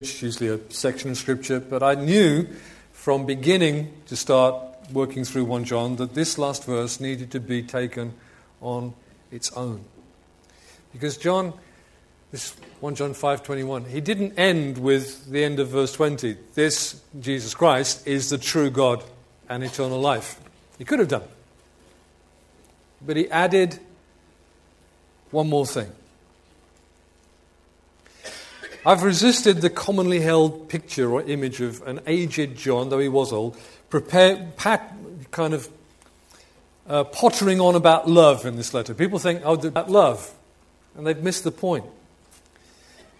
It's usually a section of scripture, but I knew from beginning to start working through 1 John that this last verse needed to be taken on its own. Because John, this 1 John 5:21, he didn't end with the end of verse 20. This Jesus Christ is the true God and eternal life. He could have done. But he added one more thing. I've resisted the commonly held picture or image of an aged John, though he was old, prepare, pat, kind of uh, pottering on about love in this letter. People think, oh, about love. And they've missed the point.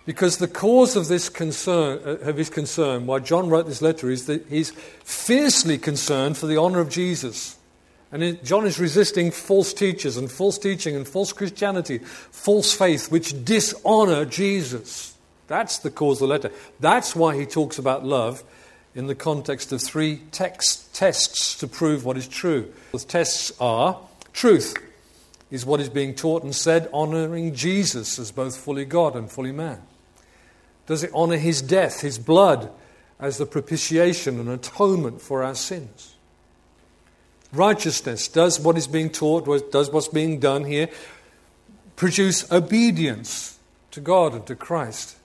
Because the cause of this concern, uh, of his concern, why John wrote this letter, is that he's fiercely concerned for the honor of Jesus. And John is resisting false teachers and false teaching and false Christianity, false faith, which dishonor Jesus. That's the cause of the letter. That's why he talks about love in the context of three text, tests to prove what is true. The tests are truth is what is being taught and said, honoring Jesus as both fully God and fully man. Does it honor his death, his blood, as the propitiation and atonement for our sins? Righteousness, does what is being taught, does what's being done here produce obedience to God and to Christ?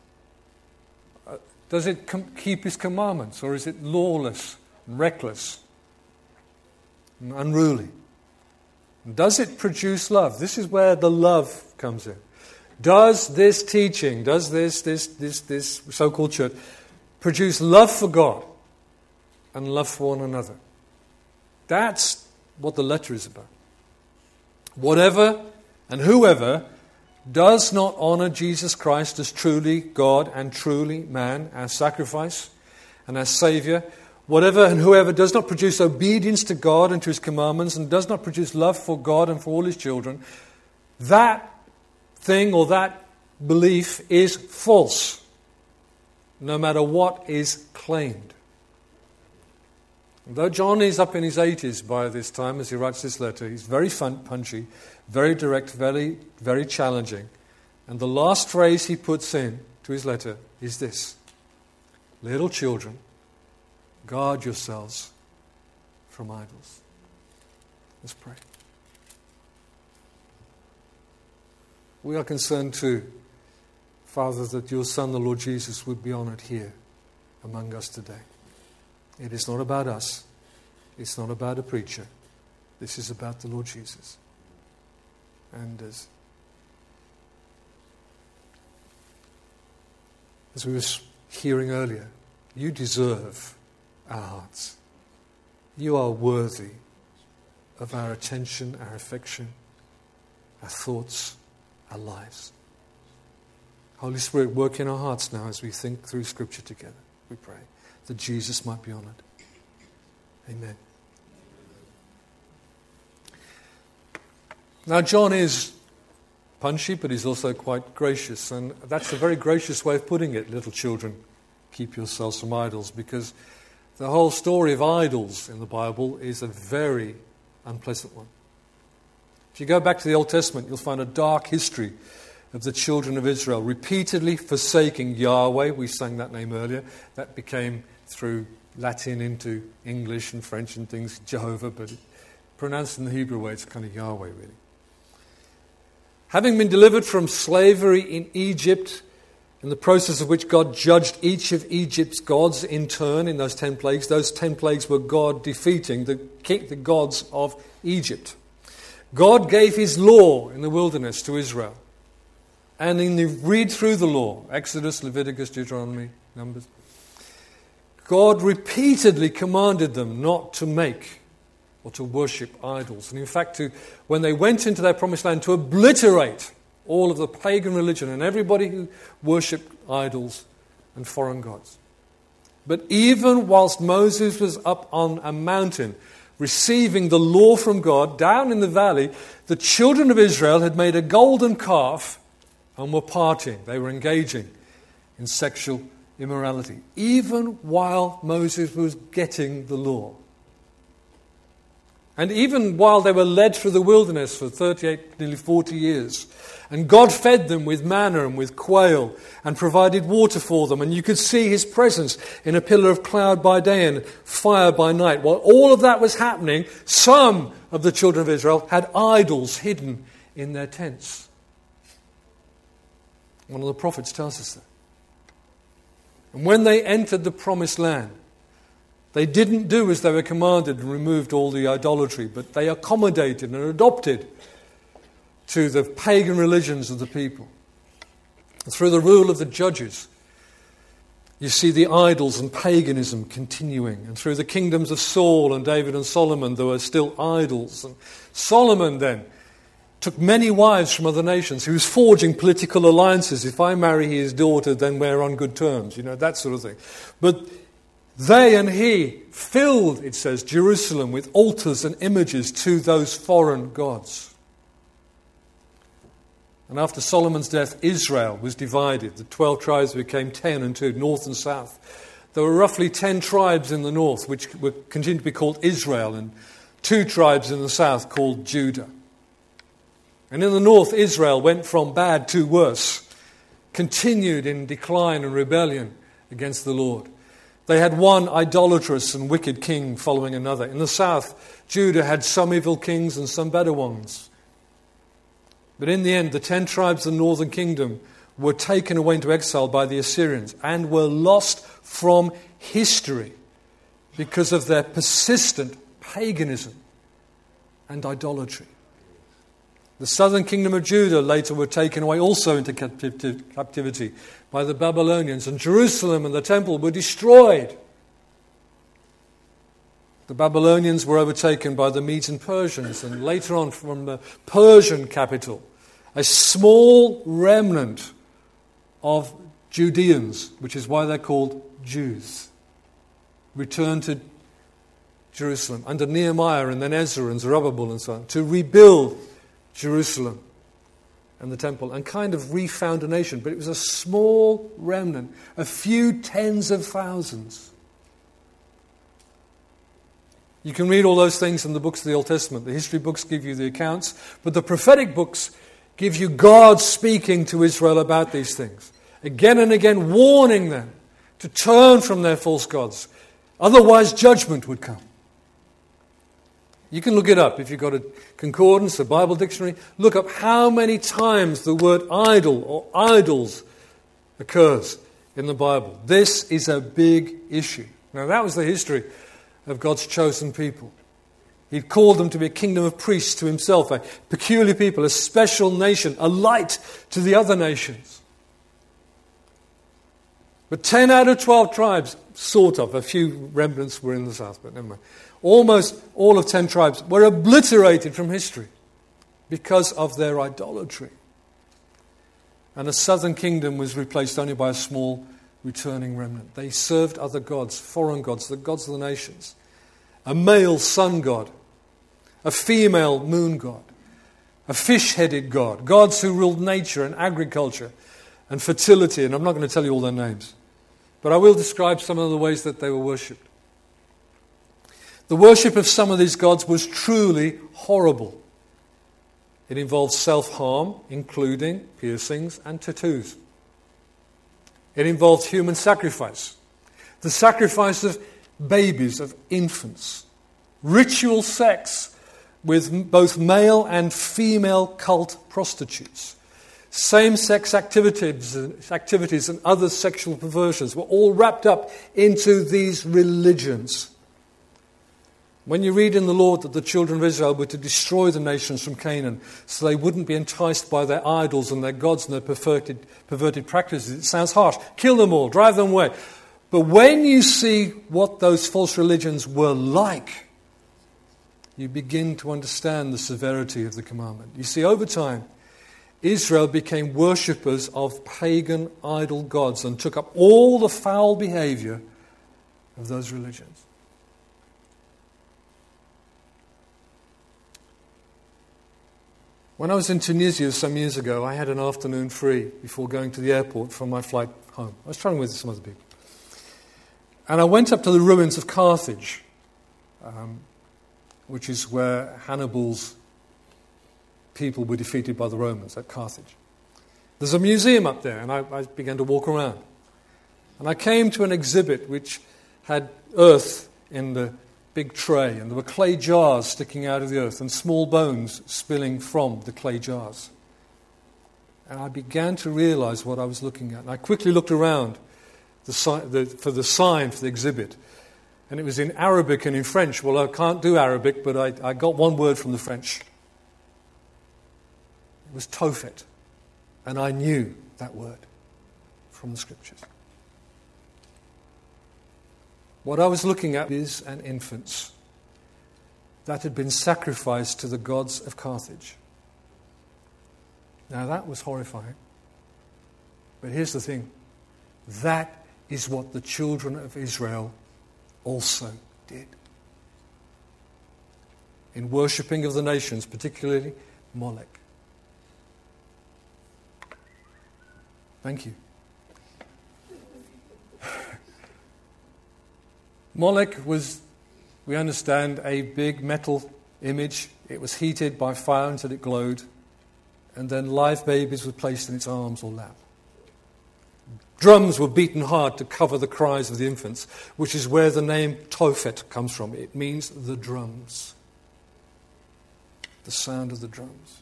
Does it com- keep his commandments, or is it lawless, and reckless, and unruly? Does it produce love? This is where the love comes in. Does this teaching, does this, this, this, this so called church produce love for God and love for one another? That's what the letter is about. Whatever and whoever does not honor Jesus Christ as truly God and truly man, as sacrifice and as Savior, whatever and whoever does not produce obedience to God and to His commandments and does not produce love for God and for all His children, that thing or that belief is false, no matter what is claimed. Though John is up in his 80s by this time as he writes this letter, he's very fun, punchy, very direct, very, very challenging. And the last phrase he puts in to his letter is this Little children, guard yourselves from idols. Let's pray. We are concerned too, Father, that your Son, the Lord Jesus, would be honored here among us today. It is not about us. It's not about a preacher. This is about the Lord Jesus. And as, as we were hearing earlier, you deserve our hearts. You are worthy of our attention, our affection, our thoughts, our lives. Holy Spirit, work in our hearts now as we think through Scripture together. We pray that Jesus might be honored. Amen. Now, John is punchy, but he's also quite gracious. And that's a very gracious way of putting it, little children. Keep yourselves from idols, because the whole story of idols in the Bible is a very unpleasant one. If you go back to the Old Testament, you'll find a dark history of the children of Israel repeatedly forsaking Yahweh. We sang that name earlier. That became through Latin into English and French and things, Jehovah, but pronounced in the Hebrew way, it's kind of Yahweh, really. Having been delivered from slavery in Egypt, in the process of which God judged each of Egypt's gods in turn in those ten plagues, those ten plagues were God defeating the, the gods of Egypt. God gave his law in the wilderness to Israel. And in the read through the law, Exodus, Leviticus, Deuteronomy, Numbers, God repeatedly commanded them not to make or to worship idols. And in fact, to, when they went into their promised land, to obliterate all of the pagan religion and everybody who worshipped idols and foreign gods. But even whilst Moses was up on a mountain receiving the law from God, down in the valley, the children of Israel had made a golden calf and were partying. They were engaging in sexual immorality, even while Moses was getting the law. And even while they were led through the wilderness for 38, nearly 40 years, and God fed them with manna and with quail and provided water for them, and you could see his presence in a pillar of cloud by day and fire by night. While all of that was happening, some of the children of Israel had idols hidden in their tents. One of the prophets tells us that. And when they entered the promised land, they didn't do as they were commanded and removed all the idolatry, but they accommodated and adopted to the pagan religions of the people. Through the rule of the judges, you see the idols and paganism continuing. And through the kingdoms of Saul and David and Solomon, there were still idols. And Solomon then took many wives from other nations. He was forging political alliances. If I marry his daughter, then we're on good terms, you know, that sort of thing. But they and he filled, it says, Jerusalem with altars and images to those foreign gods. And after Solomon's death, Israel was divided. The 12 tribes became 10 and 2, north and south. There were roughly 10 tribes in the north, which were continued to be called Israel, and two tribes in the south called Judah. And in the north, Israel went from bad to worse, continued in decline and rebellion against the Lord. They had one idolatrous and wicked king following another. In the south, Judah had some evil kings and some better ones. But in the end, the ten tribes of the northern kingdom were taken away into exile by the Assyrians and were lost from history because of their persistent paganism and idolatry. The southern kingdom of Judah later were taken away also into captivity by the Babylonians, and Jerusalem and the temple were destroyed. The Babylonians were overtaken by the Medes and Persians, and later on, from the Persian capital, a small remnant of Judeans, which is why they're called Jews, returned to Jerusalem under Nehemiah and then Ezra and Zerubbabel and so on to rebuild Jerusalem and the temple and kind of refound a nation. But it was a small remnant, a few tens of thousands. You can read all those things in the books of the Old Testament. The history books give you the accounts, but the prophetic books give you God speaking to Israel about these things. Again and again, warning them to turn from their false gods. Otherwise, judgment would come. You can look it up if you've got a concordance, a Bible dictionary. Look up how many times the word idol or idols occurs in the Bible. This is a big issue. Now, that was the history of God's chosen people. He called them to be a kingdom of priests to himself, a peculiar people, a special nation, a light to the other nations. But 10 out of 12 tribes, sort of, a few remnants were in the south, but never mind almost all of 10 tribes, were obliterated from history because of their idolatry. And the southern kingdom was replaced only by a small returning remnant. They served other gods, foreign gods, the gods of the nations. A male sun god, a female moon god, a fish headed god, gods who ruled nature and agriculture and fertility. And I'm not going to tell you all their names, but I will describe some of the ways that they were worshipped. The worship of some of these gods was truly horrible. It involved self harm, including piercings and tattoos. It involved human sacrifice, the sacrifice of babies, of infants, ritual sex with both male and female cult prostitutes. Same sex activities, activities and other sexual perversions were all wrapped up into these religions. When you read in the Lord that the children of Israel were to destroy the nations from Canaan so they wouldn't be enticed by their idols and their gods and their perverted, perverted practices, it sounds harsh. Kill them all, drive them away. But when you see what those false religions were like, you begin to understand the severity of the commandment. You see, over time, Israel became worshippers of pagan idol gods and took up all the foul behavior of those religions. When I was in Tunisia some years ago, I had an afternoon free before going to the airport for my flight home. I was traveling with some other people. And I went up to the ruins of Carthage, um, which is where Hannibal's people were defeated by the Romans at Carthage. There's a museum up there, and I, I began to walk around. And I came to an exhibit which had earth in the big tray, and there were clay jars sticking out of the earth and small bones spilling from the clay jars. And I began to realize what I was looking at. And I quickly looked around the, the, for the sign for the exhibit. And it was in Arabic and in French. Well, I can't do Arabic, but I, I got one word from the French. It was Tophet. And I knew that word from the scriptures. What I was looking at is an infant that had been sacrificed to the gods of Carthage. Now that was horrifying. But here's the thing that is what the children of Israel also did. In worshipping of the nations, particularly Molech. Thank you. Molech was, we understand, a big metal image. It was heated by fire until it glowed, and then live babies were placed in its arms or lap. Drums were beaten hard to cover the cries of the infants, which is where the name Tophet comes from. It means the drums, the sound of the drums.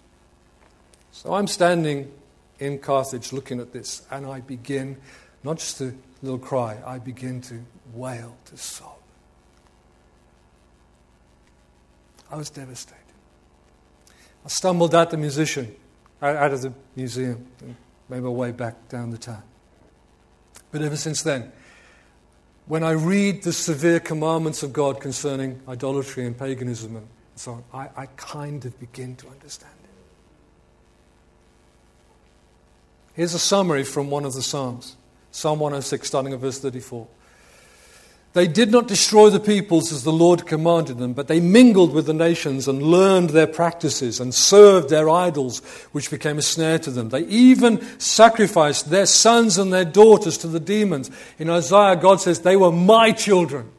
So I'm standing in Carthage looking at this, and I begin not just to little cry, I begin to wail, to sob. I was devastated. I stumbled out the musician, out of the museum, and made my way back down the town. But ever since then, when I read the severe commandments of God concerning idolatry and paganism and so on, I, I kind of begin to understand it. Here's a summary from one of the Psalms. Psalm 106, starting at verse 34. They did not destroy the peoples as the Lord commanded them, but they mingled with the nations and learned their practices and served their idols, which became a snare to them. They even sacrificed their sons and their daughters to the demons. In Isaiah, God says, They were my children.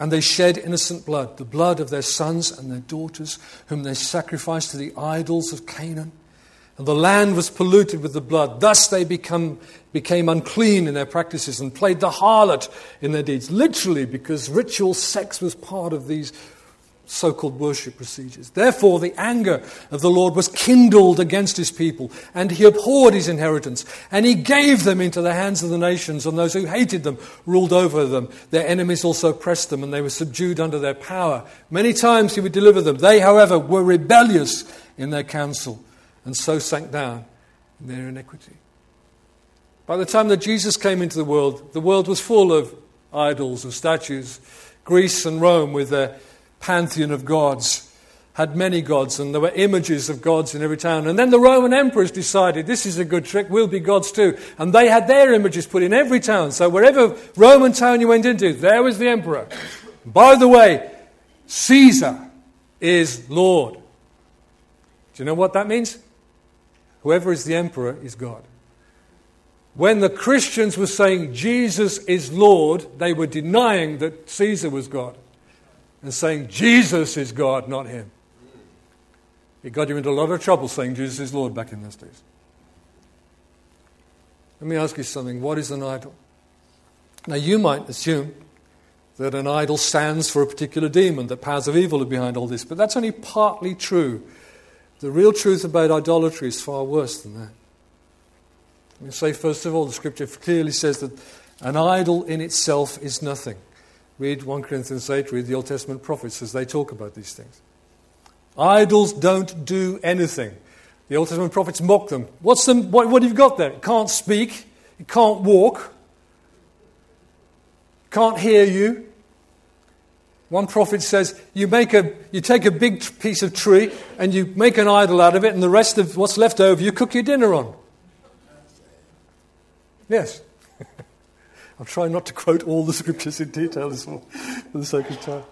And they shed innocent blood, the blood of their sons and their daughters, whom they sacrificed to the idols of Canaan. And the land was polluted with the blood. Thus they become, became unclean in their practices and played the harlot in their deeds. Literally, because ritual sex was part of these so called worship procedures. Therefore, the anger of the Lord was kindled against his people, and he abhorred his inheritance, and he gave them into the hands of the nations, and those who hated them ruled over them. Their enemies also oppressed them, and they were subdued under their power. Many times he would deliver them. They, however, were rebellious in their counsel and so sank down in their iniquity. By the time that Jesus came into the world, the world was full of idols and statues. Greece and Rome, with their pantheon of gods, had many gods, and there were images of gods in every town. And then the Roman emperors decided this is a good trick, we'll be gods too. And they had their images put in every town. So wherever Roman town you went into, there was the emperor. By the way, Caesar is Lord. Do you know what that means? Whoever is the emperor is God. When the Christians were saying Jesus is Lord, they were denying that Caesar was God and saying Jesus is God, not him. It got you into a lot of trouble saying Jesus is Lord back in those days. Let me ask you something. What is an idol? Now, you might assume that an idol stands for a particular demon, that powers of evil are behind all this, but that's only partly true. The real truth about idolatry is far worse than that. Let me say, first of all, the scripture clearly says that an idol in itself is nothing. Read 1 Corinthians 8, read the Old Testament prophets as they talk about these things. Idols don't do anything. The Old Testament prophets mock them. What's what, what have you got there? It can't speak, it can't walk, can't hear you, one prophet says you, make a, you take a big piece of tree and you make an idol out of it, and the rest of what's left over you cook your dinner on. Yes. I'm trying not to quote all the scriptures in detail this morning for the sake of time.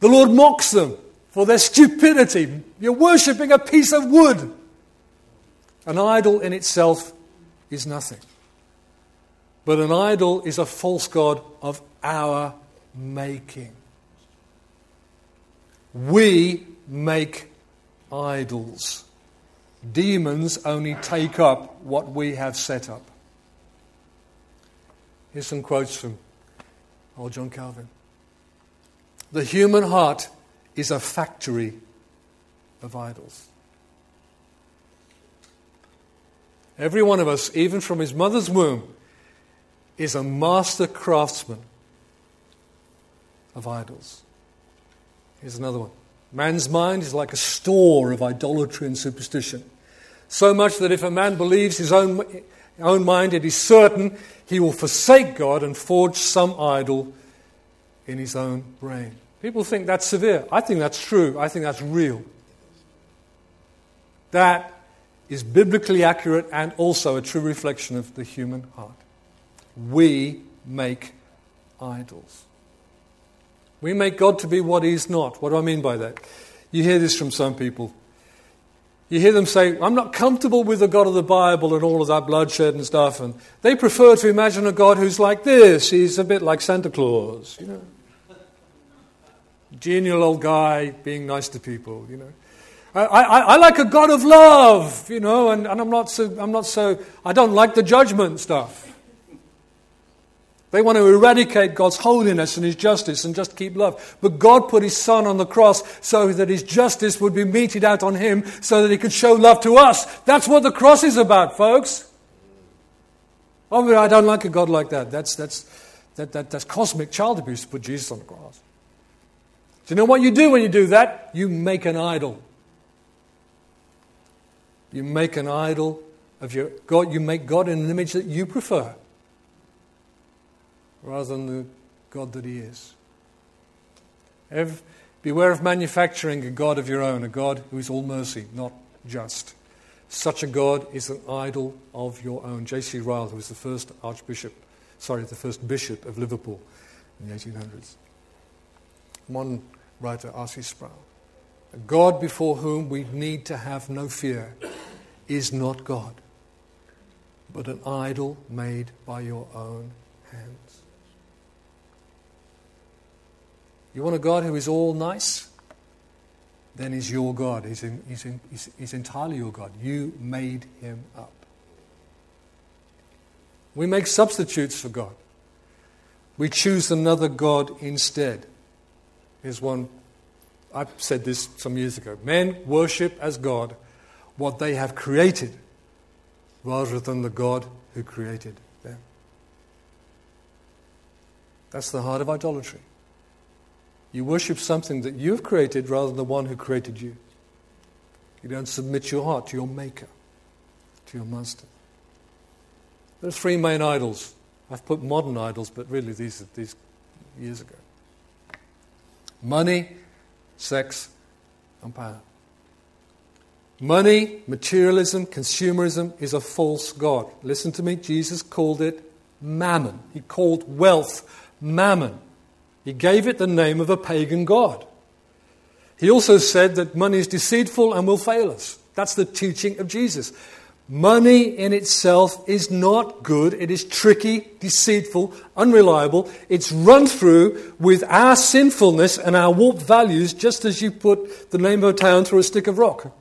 The Lord mocks them for their stupidity. You're worshipping a piece of wood. An idol in itself is nothing. But an idol is a false God of our making. We make idols. Demons only take up what we have set up. Here's some quotes from old John Calvin. The human heart is a factory of idols. Every one of us, even from his mother's womb, is a master craftsman of idols. Here's another one. Man's mind is like a store of idolatry and superstition. So much that if a man believes his own, own mind, it is certain he will forsake God and forge some idol in his own brain. People think that's severe. I think that's true. I think that's real. That is biblically accurate and also a true reflection of the human heart. We make idols. We make God to be what He's not. What do I mean by that? You hear this from some people. You hear them say, I'm not comfortable with the God of the Bible and all of that bloodshed and stuff. And they prefer to imagine a God who's like this. He's a bit like Santa Claus, you know. Genial old guy being nice to people, you know. I, I, I like a God of love, you know, and, and I'm, not so, I'm not so, I don't like the judgment stuff. They want to eradicate God's holiness and His justice and just keep love. But God put His Son on the cross so that His justice would be meted out on Him so that He could show love to us. That's what the cross is about, folks. Oh, but I don't like a God like that. That's, that's, that, that, that's cosmic child abuse to put Jesus on the cross. Do you know what you do when you do that? You make an idol. You make an idol of your God. You make God in an image that you prefer rather than the God that He is. beware of manufacturing a God of your own, a God who is all mercy, not just. Such a God is an idol of your own. J.C. Ryle, who was the first Archbishop, sorry, the first Bishop of Liverpool in the 1800s. One writer, R.C. Sproul. A God before whom we need to have no fear is not God, but an idol made by your own hands. You want a God who is all nice? Then he's your God. He's, in, he's, in, he's, he's entirely your God. You made him up. We make substitutes for God. We choose another God instead. Here's one. I said this some years ago. Men worship as God what they have created rather than the God who created them. That's the heart of idolatry. You worship something that you've created rather than the one who created you. You don't submit your heart to your maker, to your master. There are three main idols. I've put modern idols, but really these are these years ago. Money, sex, and power. Money, materialism, consumerism is a false God. Listen to me, Jesus called it mammon. He called wealth mammon. He gave it the name of a pagan god. He also said that money is deceitful and will fail us. That's the teaching of Jesus. Money in itself is not good. It is tricky, deceitful, unreliable. It's run through with our sinfulness and our warped values, just as you put the name of a town through a stick of rock.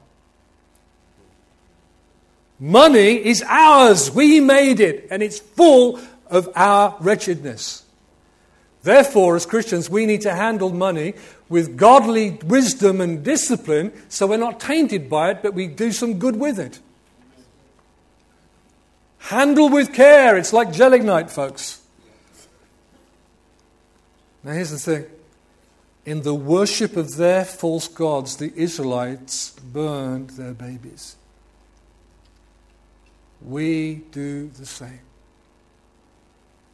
Money is ours. We made it, and it's full of our wretchedness. Therefore, as Christians, we need to handle money with godly wisdom and discipline so we're not tainted by it, but we do some good with it. Handle with care. It's like gelignite, folks. Now, here's the thing in the worship of their false gods, the Israelites burned their babies. We do the same.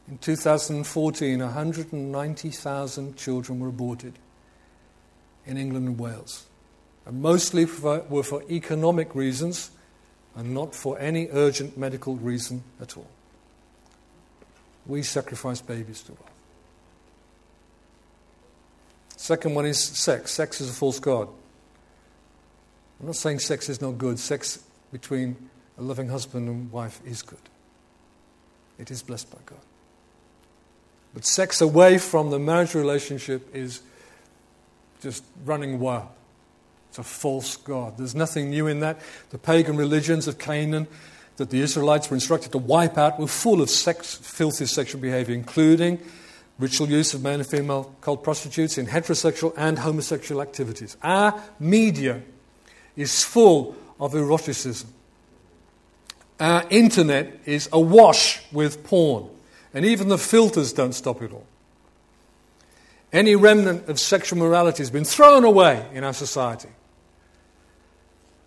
In 2014, 190,000 children were aborted in England and Wales. And mostly for, were for economic reasons and not for any urgent medical reason at all. We sacrifice babies to wealth. Second one is sex. Sex is a false god. I'm not saying sex is not good. Sex between a loving husband and wife is good. It is blessed by God. But sex away from the marriage relationship is just running wild. It's a false God. There's nothing new in that. The pagan religions of Canaan that the Israelites were instructed to wipe out were full of sex, filthy sexual behavior, including ritual use of male and female cult prostitutes in heterosexual and homosexual activities. Our media is full of eroticism. Our internet is awash with porn, and even the filters don't stop it all. Any remnant of sexual morality has been thrown away in our society.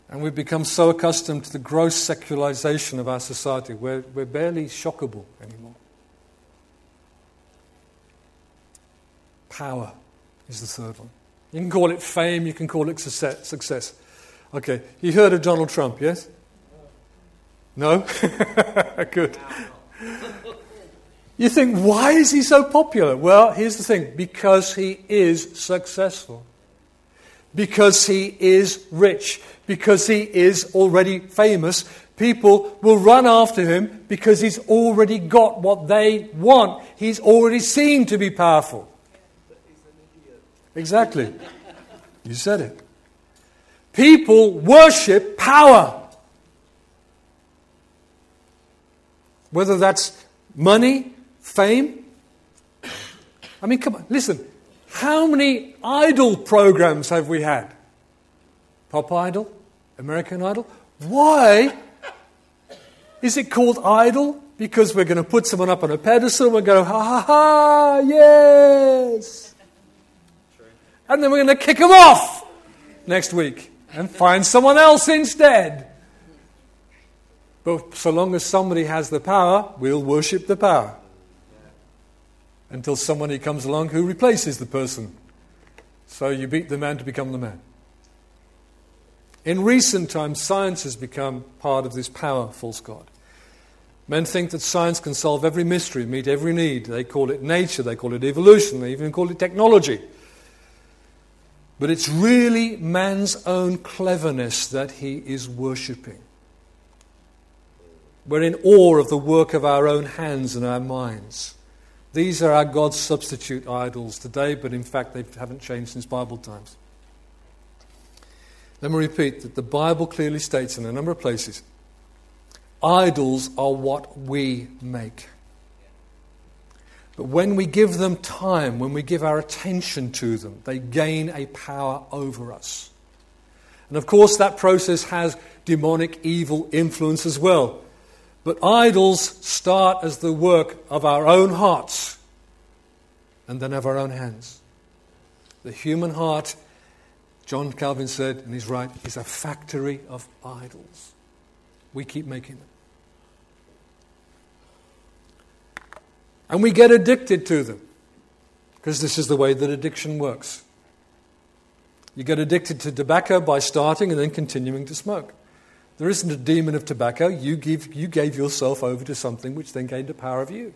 And we've become so accustomed to the gross secularization of our society, we're, we're barely shockable anymore. Power is the third one. You can call it fame, you can call it success. Okay, you heard of Donald Trump, yes? No? Good. You think, why is he so popular? Well, here's the thing because he is successful, because he is rich, because he is already famous. People will run after him because he's already got what they want. He's already seen to be powerful. Exactly. You said it. People worship power. Whether that's money, fame. I mean, come on, listen. How many idol programs have we had? Pop Idol? American Idol? Why is it called Idol? Because we're going to put someone up on a pedestal and we're going, ha ha ha, yes. And then we're going to kick them off next week and find someone else instead. But so long as somebody has the power, we'll worship the power. Until somebody comes along who replaces the person. So you beat the man to become the man. In recent times, science has become part of this power false God. Men think that science can solve every mystery, meet every need. They call it nature, they call it evolution, they even call it technology. But it's really man's own cleverness that he is worshipping. We're in awe of the work of our own hands and our minds. These are our God's substitute idols today, but in fact, they haven't changed since Bible times. Let me repeat that the Bible clearly states in a number of places idols are what we make. But when we give them time, when we give our attention to them, they gain a power over us. And of course, that process has demonic evil influence as well. But idols start as the work of our own hearts and then of our own hands. The human heart, John Calvin said, and he's right, is a factory of idols. We keep making them. And we get addicted to them because this is the way that addiction works. You get addicted to tobacco by starting and then continuing to smoke. There isn't a demon of tobacco. You, give, you gave yourself over to something which then gained a power of you.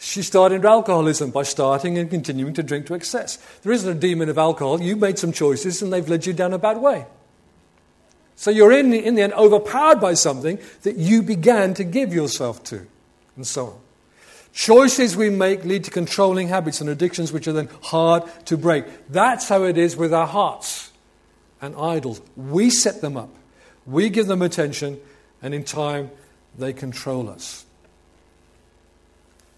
She started alcoholism by starting and continuing to drink to excess. There isn't a demon of alcohol. You made some choices and they've led you down a bad way. So you're in, in the end overpowered by something that you began to give yourself to, and so on. Choices we make lead to controlling habits and addictions which are then hard to break. That's how it is with our hearts and idols. We set them up. We give them attention, and in time, they control us.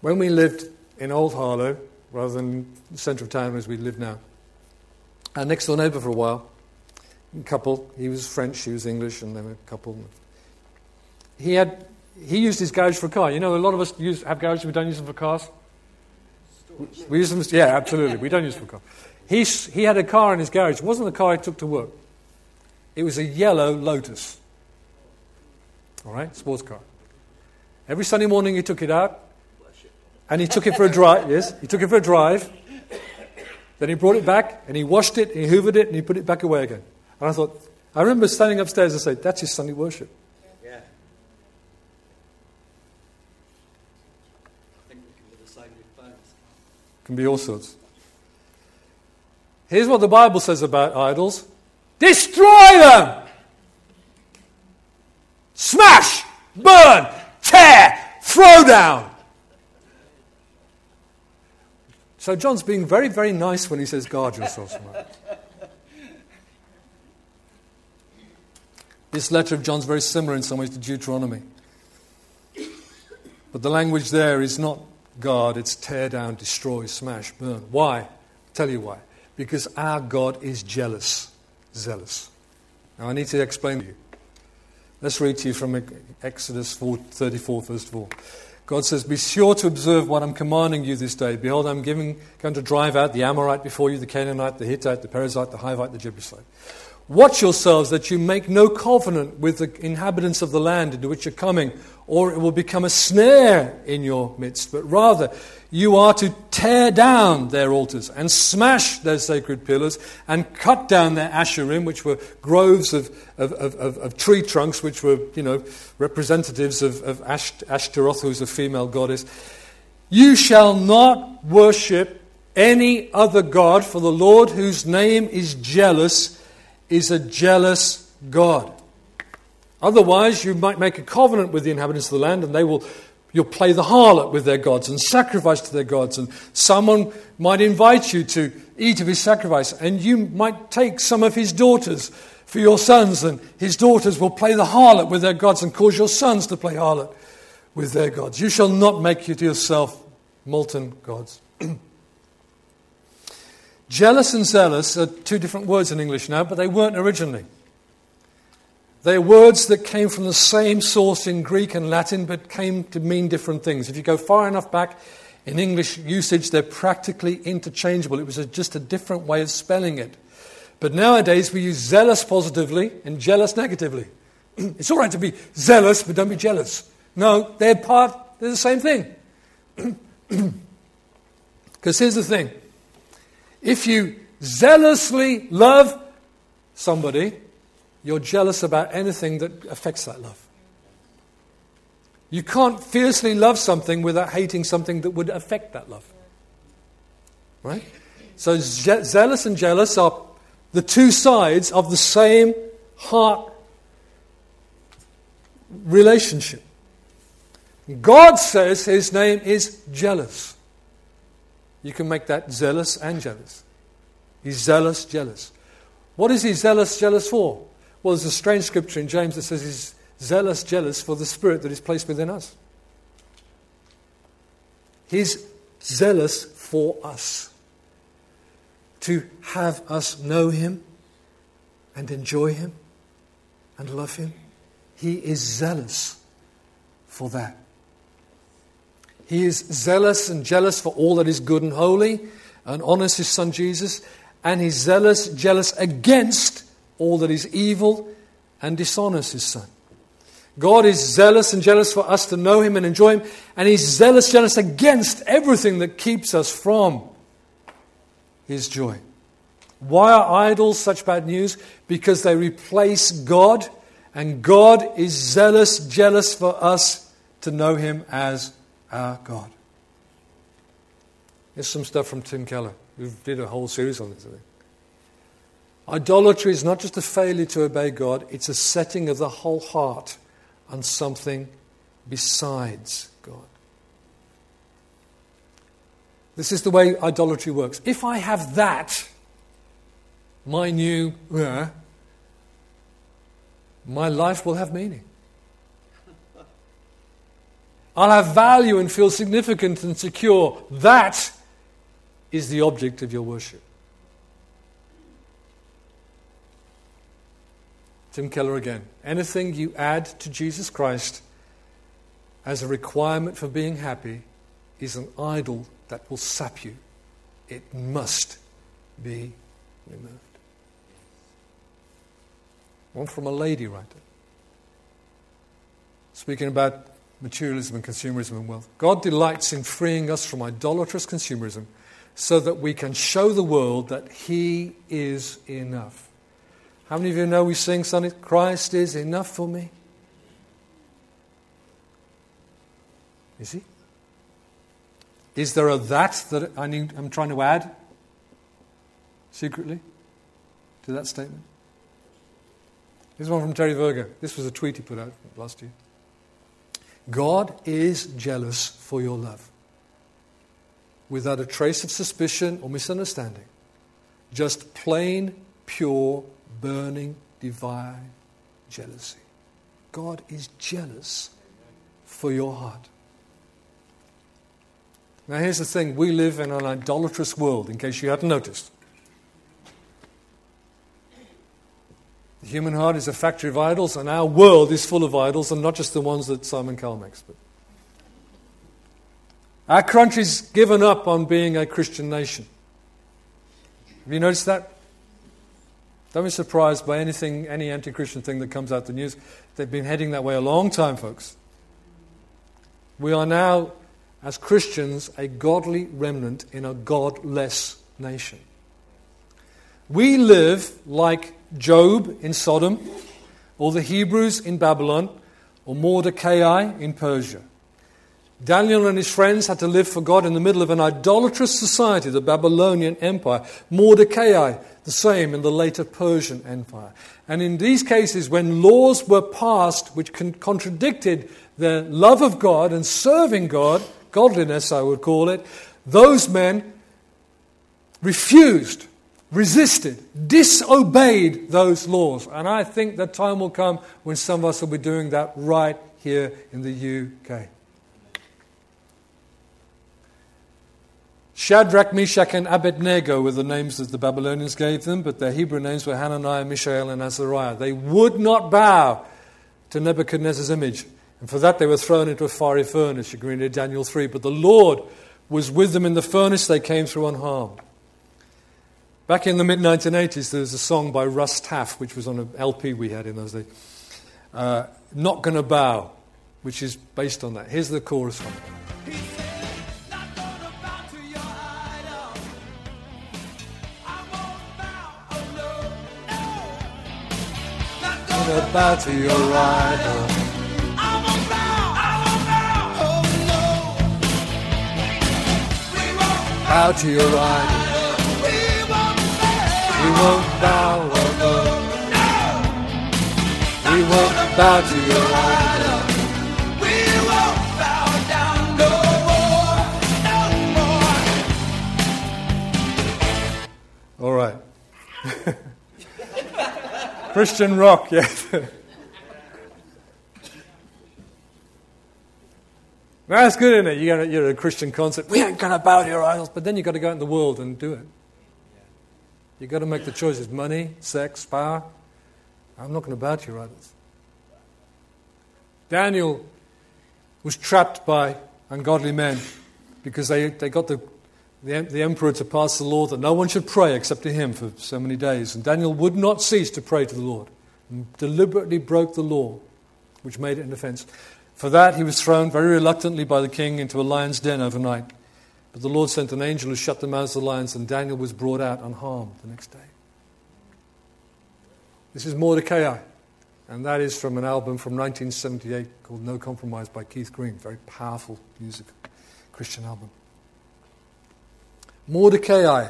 When we lived in Old Harlow, rather than the centre of town as we live now, our next door neighbour for a while, a couple, he was French, she was English, and then a couple. He had he used his garage for a car. You know, a lot of us use, have garages, we don't use them for cars. We use them, yeah, absolutely. We don't use them for cars. He, he had a car in his garage. It wasn't the car he took to work. It was a yellow Lotus. All right, sports car. Every Sunday morning he took it out, and he took it for a drive. Yes, he took it for a drive. Then he brought it back, and he washed it, and he hoovered it, and he put it back away again. And I thought, I remember standing upstairs and said, "That's his Sunday worship." Yeah. I think we can the same with phones. Can be all sorts. Here's what the Bible says about idols. Destroy them! Smash! Burn! Tear! Throw down! So John's being very, very nice when he says, guard yourselves. This letter of John's very similar in some ways to Deuteronomy. But the language there is not guard, it's tear down, destroy, smash, burn. Why? I'll tell you why. Because our God is jealous, zealous. Now I need to explain to you. Let's read to you from Exodus 4, 34, verse 4. God says, Be sure to observe what I'm commanding you this day. Behold, I'm giving, going to drive out the Amorite before you, the Canaanite, the Hittite, the Perizzite, the Hivite, the Jebusite. Watch yourselves that you make no covenant with the inhabitants of the land into which you're coming, or it will become a snare in your midst. But rather, you are to tear down their altars and smash their sacred pillars and cut down their asherim, which were groves of, of, of, of tree trunks, which were, you know, representatives of, of Ashtaroth, who's a female goddess. You shall not worship any other God, for the Lord, whose name is jealous, is a jealous God. Otherwise, you might make a covenant with the inhabitants of the land and they will you'll play the harlot with their gods and sacrifice to their gods and someone might invite you to eat of his sacrifice and you might take some of his daughters for your sons and his daughters will play the harlot with their gods and cause your sons to play harlot with their gods. You shall not make you to yourself molten gods. Jealous and zealous are two different words in English now, but they weren't originally. They're words that came from the same source in Greek and Latin, but came to mean different things. If you go far enough back in English usage, they're practically interchangeable. It was just a different way of spelling it. But nowadays, we use zealous positively and jealous negatively. it's all right to be zealous, but don't be jealous. No, they're part, they're the same thing. Because here's the thing if you zealously love somebody, you're jealous about anything that affects that love. You can't fiercely love something without hating something that would affect that love. Right? So, ze- zealous and jealous are the two sides of the same heart relationship. God says his name is jealous. You can make that zealous and jealous. He's zealous, jealous. What is he zealous, jealous for? Well, there's a strange scripture in James that says he's zealous, jealous for the spirit that is placed within us. He's zealous for us. To have us know him and enjoy him and love him. He is zealous for that. He is zealous and jealous for all that is good and holy and honors his son Jesus. And he's zealous, jealous against all that is evil and dishonors his son. God is zealous and jealous for us to know him and enjoy him. And he's zealous, jealous against everything that keeps us from his joy. Why are idols such bad news? Because they replace God, and God is zealous, jealous for us to know Him as our God. Here's some stuff from Tim Keller, who did a whole series on this. Idolatry is not just a failure to obey God, it's a setting of the whole heart on something besides God. This is the way idolatry works. If I have that, my new, my life will have meaning. I'll have value and feel significant and secure. That is the object of your worship. Tim Keller again. Anything you add to Jesus Christ as a requirement for being happy is an idol that will sap you. It must be removed. One from a lady writer. Speaking about materialism and consumerism and wealth. God delights in freeing us from idolatrous consumerism so that we can show the world that He is enough. How many of you know we sing Sonny? Christ is enough for me? Is He? Is there a that that I need, I'm trying to add secretly to that statement? Here's one from Terry Virgo. This was a tweet he put out last year. God is jealous for your love. without a trace of suspicion or misunderstanding. Just plain, pure, burning, divine jealousy. God is jealous for your heart. Now, here's the thing we live in an idolatrous world, in case you hadn't noticed. The human heart is a factory of idols, and our world is full of idols, and not just the ones that Simon Cowell makes. But our country's given up on being a Christian nation. Have you noticed that? Don't be surprised by anything, any anti Christian thing that comes out the news. They've been heading that way a long time, folks. We are now, as Christians, a godly remnant in a godless nation. We live like Job in Sodom, or the Hebrews in Babylon, or Mordecai in Persia. Daniel and his friends had to live for God in the middle of an idolatrous society, the Babylonian Empire. Mordecai, the same in the later Persian Empire. And in these cases, when laws were passed which contradicted the love of God and serving God, godliness I would call it, those men refused, resisted, disobeyed those laws. And I think that time will come when some of us will be doing that right here in the UK. Shadrach, Meshach, and Abednego were the names that the Babylonians gave them, but their Hebrew names were Hananiah, Mishael, and Azariah. They would not bow to Nebuchadnezzar's image, and for that they were thrown into a fiery furnace, you can read Daniel 3. But the Lord was with them in the furnace, they came through unharmed. Back in the mid 1980s, there was a song by Russ Taff, which was on an LP we had in those days, uh, Not Gonna Bow, which is based on that. Here's the chorus from it. Oh, gonna bow to your idol. Bow to your idol. We won't bow, oh no. We won't bow to your idol. We won't bow down no more, no more. All right. Christian rock, yes. That's good, isn't it? You're, you're a Christian concept. We ain't going to bow to your idols, but then you've got to go out in the world and do it. You've got to make the choices money, sex, power. I'm not going to bow to your idols. Daniel was trapped by ungodly men because they, they got the the, the emperor to pass the law that no one should pray except to him for so many days. And Daniel would not cease to pray to the Lord and deliberately broke the law, which made it an offense. For that, he was thrown very reluctantly by the king into a lion's den overnight. But the Lord sent an angel who shut the mouths of the lions, and Daniel was brought out unharmed the next day. This is Mordecai, and that is from an album from 1978 called No Compromise by Keith Green. Very powerful music, Christian album. Mordecai,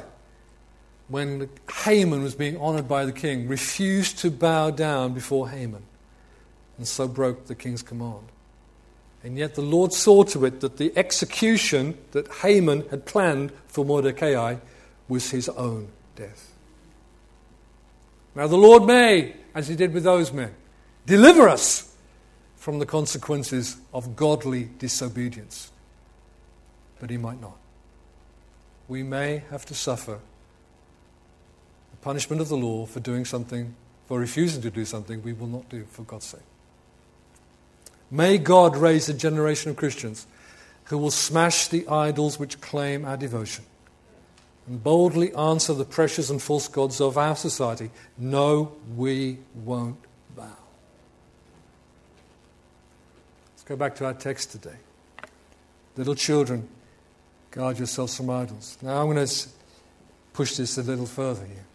when Haman was being honored by the king, refused to bow down before Haman and so broke the king's command. And yet the Lord saw to it that the execution that Haman had planned for Mordecai was his own death. Now the Lord may, as he did with those men, deliver us from the consequences of godly disobedience. But he might not we may have to suffer the punishment of the law for doing something, for refusing to do something we will not do for God's sake. May God raise a generation of Christians who will smash the idols which claim our devotion and boldly answer the precious and false gods of our society. No, we won't bow. Let's go back to our text today. Little children, Guard yourselves from idols. Now I'm going to push this a little further here.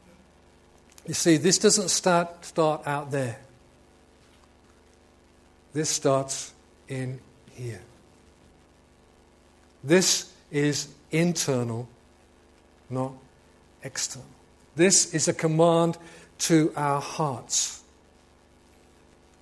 You see, this doesn't start, start out there. This starts in here. This is internal, not external. This is a command to our hearts.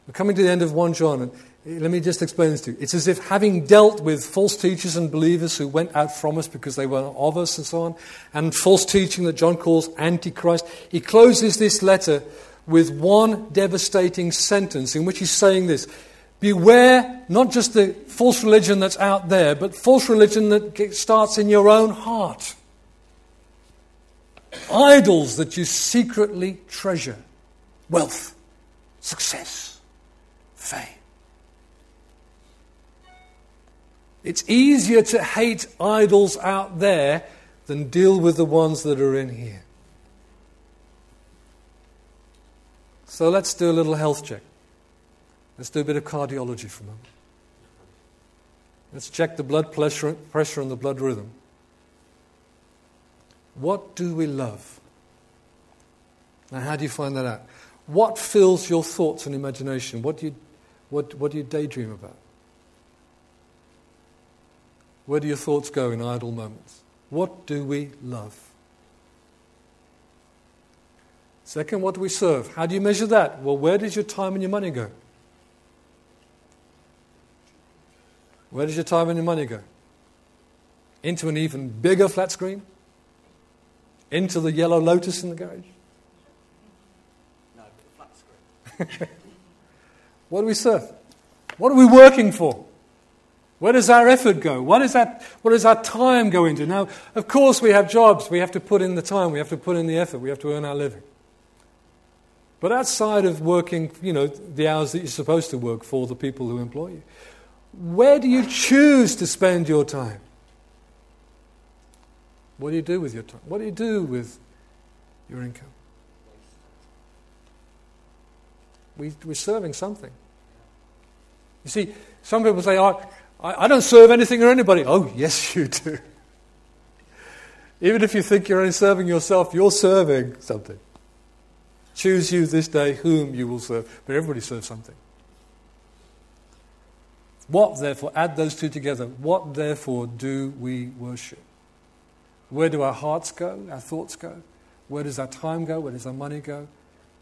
We're coming to the end of 1 John, and Eh, let me just explain this to you. It's as if having dealt with false teachers and believers who went out from us because they were of us and so on, and false teaching that John calls antichrist, he closes this letter with one devastating sentence in which he's saying this Beware not just the false religion that's out there, but false religion that starts in your own heart. Idols that you secretly treasure wealth, success, fame. It's easier to hate idols out there than deal with the ones that are in here. So let's do a little health check. Let's do a bit of cardiology for a moment. Let's check the blood pressure, pressure and the blood rhythm. What do we love? Now, how do you find that out? What fills your thoughts and imagination? What do you, what, what do you daydream about? Where do your thoughts go in idle moments? What do we love? Second, what do we serve? How do you measure that? Well, where does your time and your money go? Where does your time and your money go? Into an even bigger flat screen? Into the yellow lotus in the garage? No, flat screen. what do we serve? What are we working for? Where does our effort go? What, is that, what does our time go into? Now, of course, we have jobs. We have to put in the time. We have to put in the effort. We have to earn our living. But outside of working, you know, the hours that you're supposed to work for the people who employ you, where do you choose to spend your time? What do you do with your time? What do you do with your income? We, we're serving something. You see, some people say, oh, I, I don't serve anything or anybody. Oh, yes, you do. Even if you think you're only serving yourself, you're serving something. Choose you this day whom you will serve. But everybody serves something. What, therefore, add those two together. What, therefore, do we worship? Where do our hearts go, our thoughts go? Where does our time go? Where does our money go?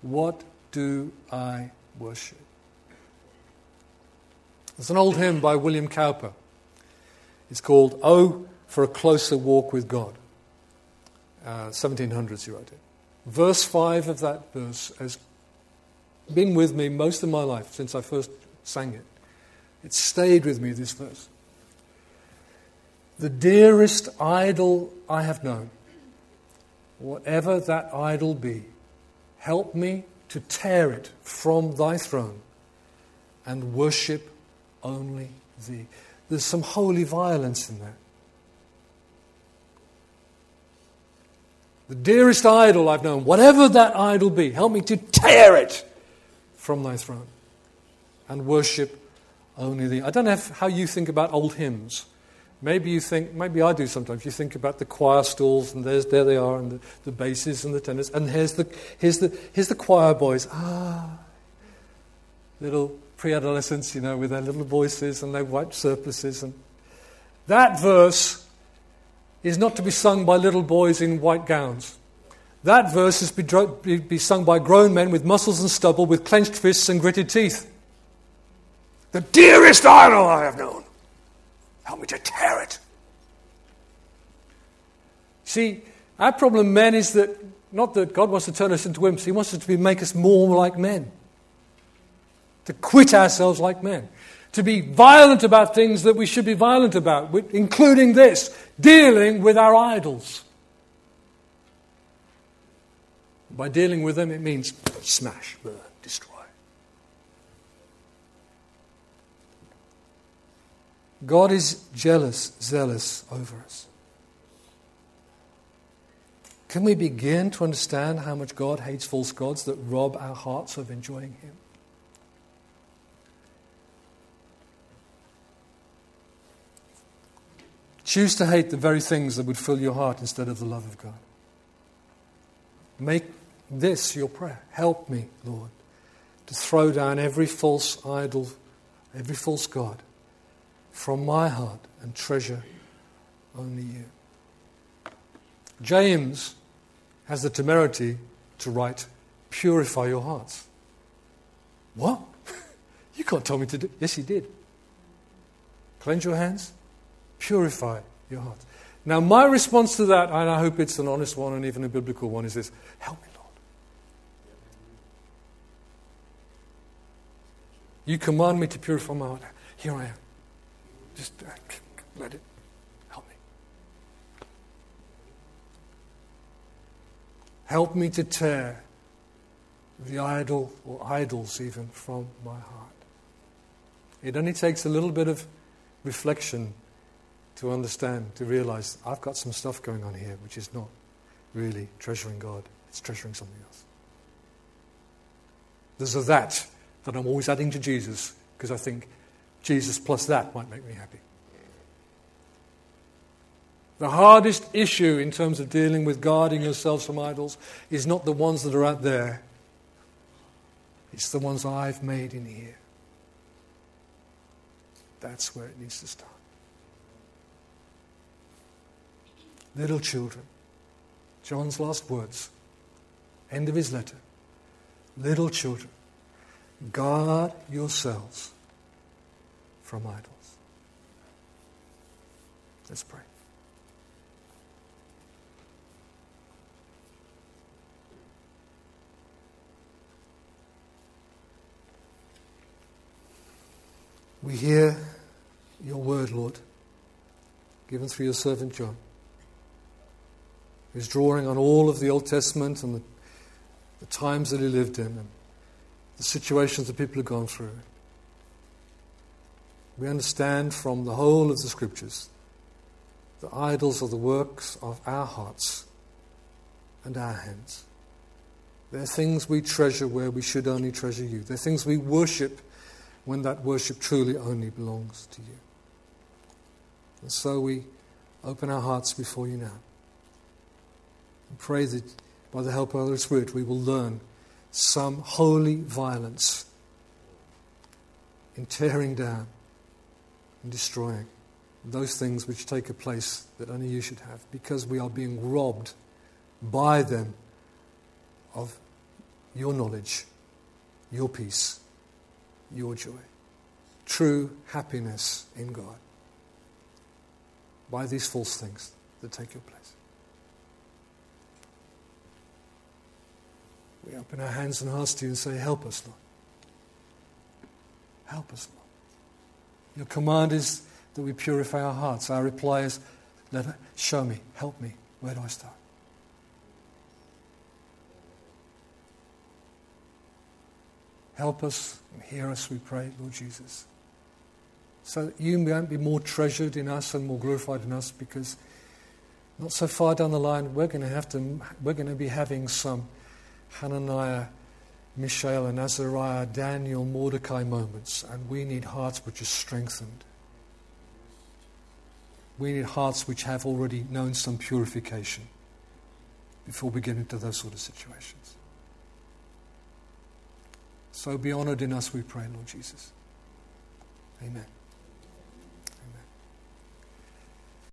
What do I worship? There's an old hymn by William Cowper. It's called Oh, for a Closer Walk with God. Uh, 1700s, he wrote it. Verse 5 of that verse has been with me most of my life since I first sang it. It stayed with me, this verse. The dearest idol I have known, whatever that idol be, help me to tear it from thy throne and worship only thee. There's some holy violence in that. The dearest idol I've known, whatever that idol be, help me to tear it from thy throne and worship only thee. I don't know how you think about old hymns. Maybe you think, maybe I do sometimes. You think about the choir stalls, and there's, there they are, and the, the basses and the tenors, and here's the, here's, the, here's the choir boys. Ah, little pre adolescents, you know, with their little voices and their white surplices. And that verse is not to be sung by little boys in white gowns. That verse is to be, be sung by grown men with muscles and stubble, with clenched fists and gritted teeth. The dearest idol I have known. Help me to tear it. See, our problem, men, is that not that God wants to turn us into wimps, He wants us to be, make us more like men to quit ourselves like men, to be violent about things that we should be violent about, including this dealing with our idols. By dealing with them, it means smash, burn, destroy. God is jealous, zealous over us. Can we begin to understand how much God hates false gods that rob our hearts of enjoying Him? Choose to hate the very things that would fill your heart instead of the love of God. Make this your prayer. Help me, Lord, to throw down every false idol, every false God from my heart and treasure only you. James has the temerity to write, Purify your hearts. What? You can't tell me to do. Yes, he did. Cleanse your hands, purify your heart. Now, my response to that, and I hope it's an honest one and even a biblical one, is this Help me, Lord. You command me to purify my heart. Here I am. Just uh, let it help me. Help me to tear the idol or idols even from my heart. It only takes a little bit of reflection to understand, to realize I've got some stuff going on here which is not really treasuring God, it's treasuring something else. There's a that that I'm always adding to Jesus because I think Jesus plus that might make me happy. The hardest issue in terms of dealing with guarding yourselves from idols is not the ones that are out there, it's the ones I've made in here. That's where it needs to start. Little children. John's last words, end of his letter. Little children, guard yourselves from idols. Let's pray. We hear your word, Lord, given through your servant John, who's drawing on all of the Old Testament and the, the times that he lived in and the situations that people have gone through. We understand from the whole of the scriptures the idols are the works of our hearts and our hands. They're things we treasure where we should only treasure you. They're things we worship when that worship truly only belongs to you. And so we open our hearts before you now and pray that by the help of the Holy Spirit we will learn some holy violence in tearing down and destroying those things which take a place that only you should have because we are being robbed by them of your knowledge, your peace, your joy. True happiness in God by these false things that take your place. We open our hands and hearts to you and say, Help us, Lord. Help us, Lord. Your command is that we purify our hearts. Our reply is, Let show me, help me. Where do I start? Help us and hear us, we pray, Lord Jesus. So that you might be more treasured in us and more glorified in us because not so far down the line we're going to have to we're going to be having some Hananiah, Mishael and Azariah, Daniel, Mordecai moments, and we need hearts which are strengthened. We need hearts which have already known some purification before we get into those sort of situations. So be honored in us, we pray, Lord Jesus. Amen.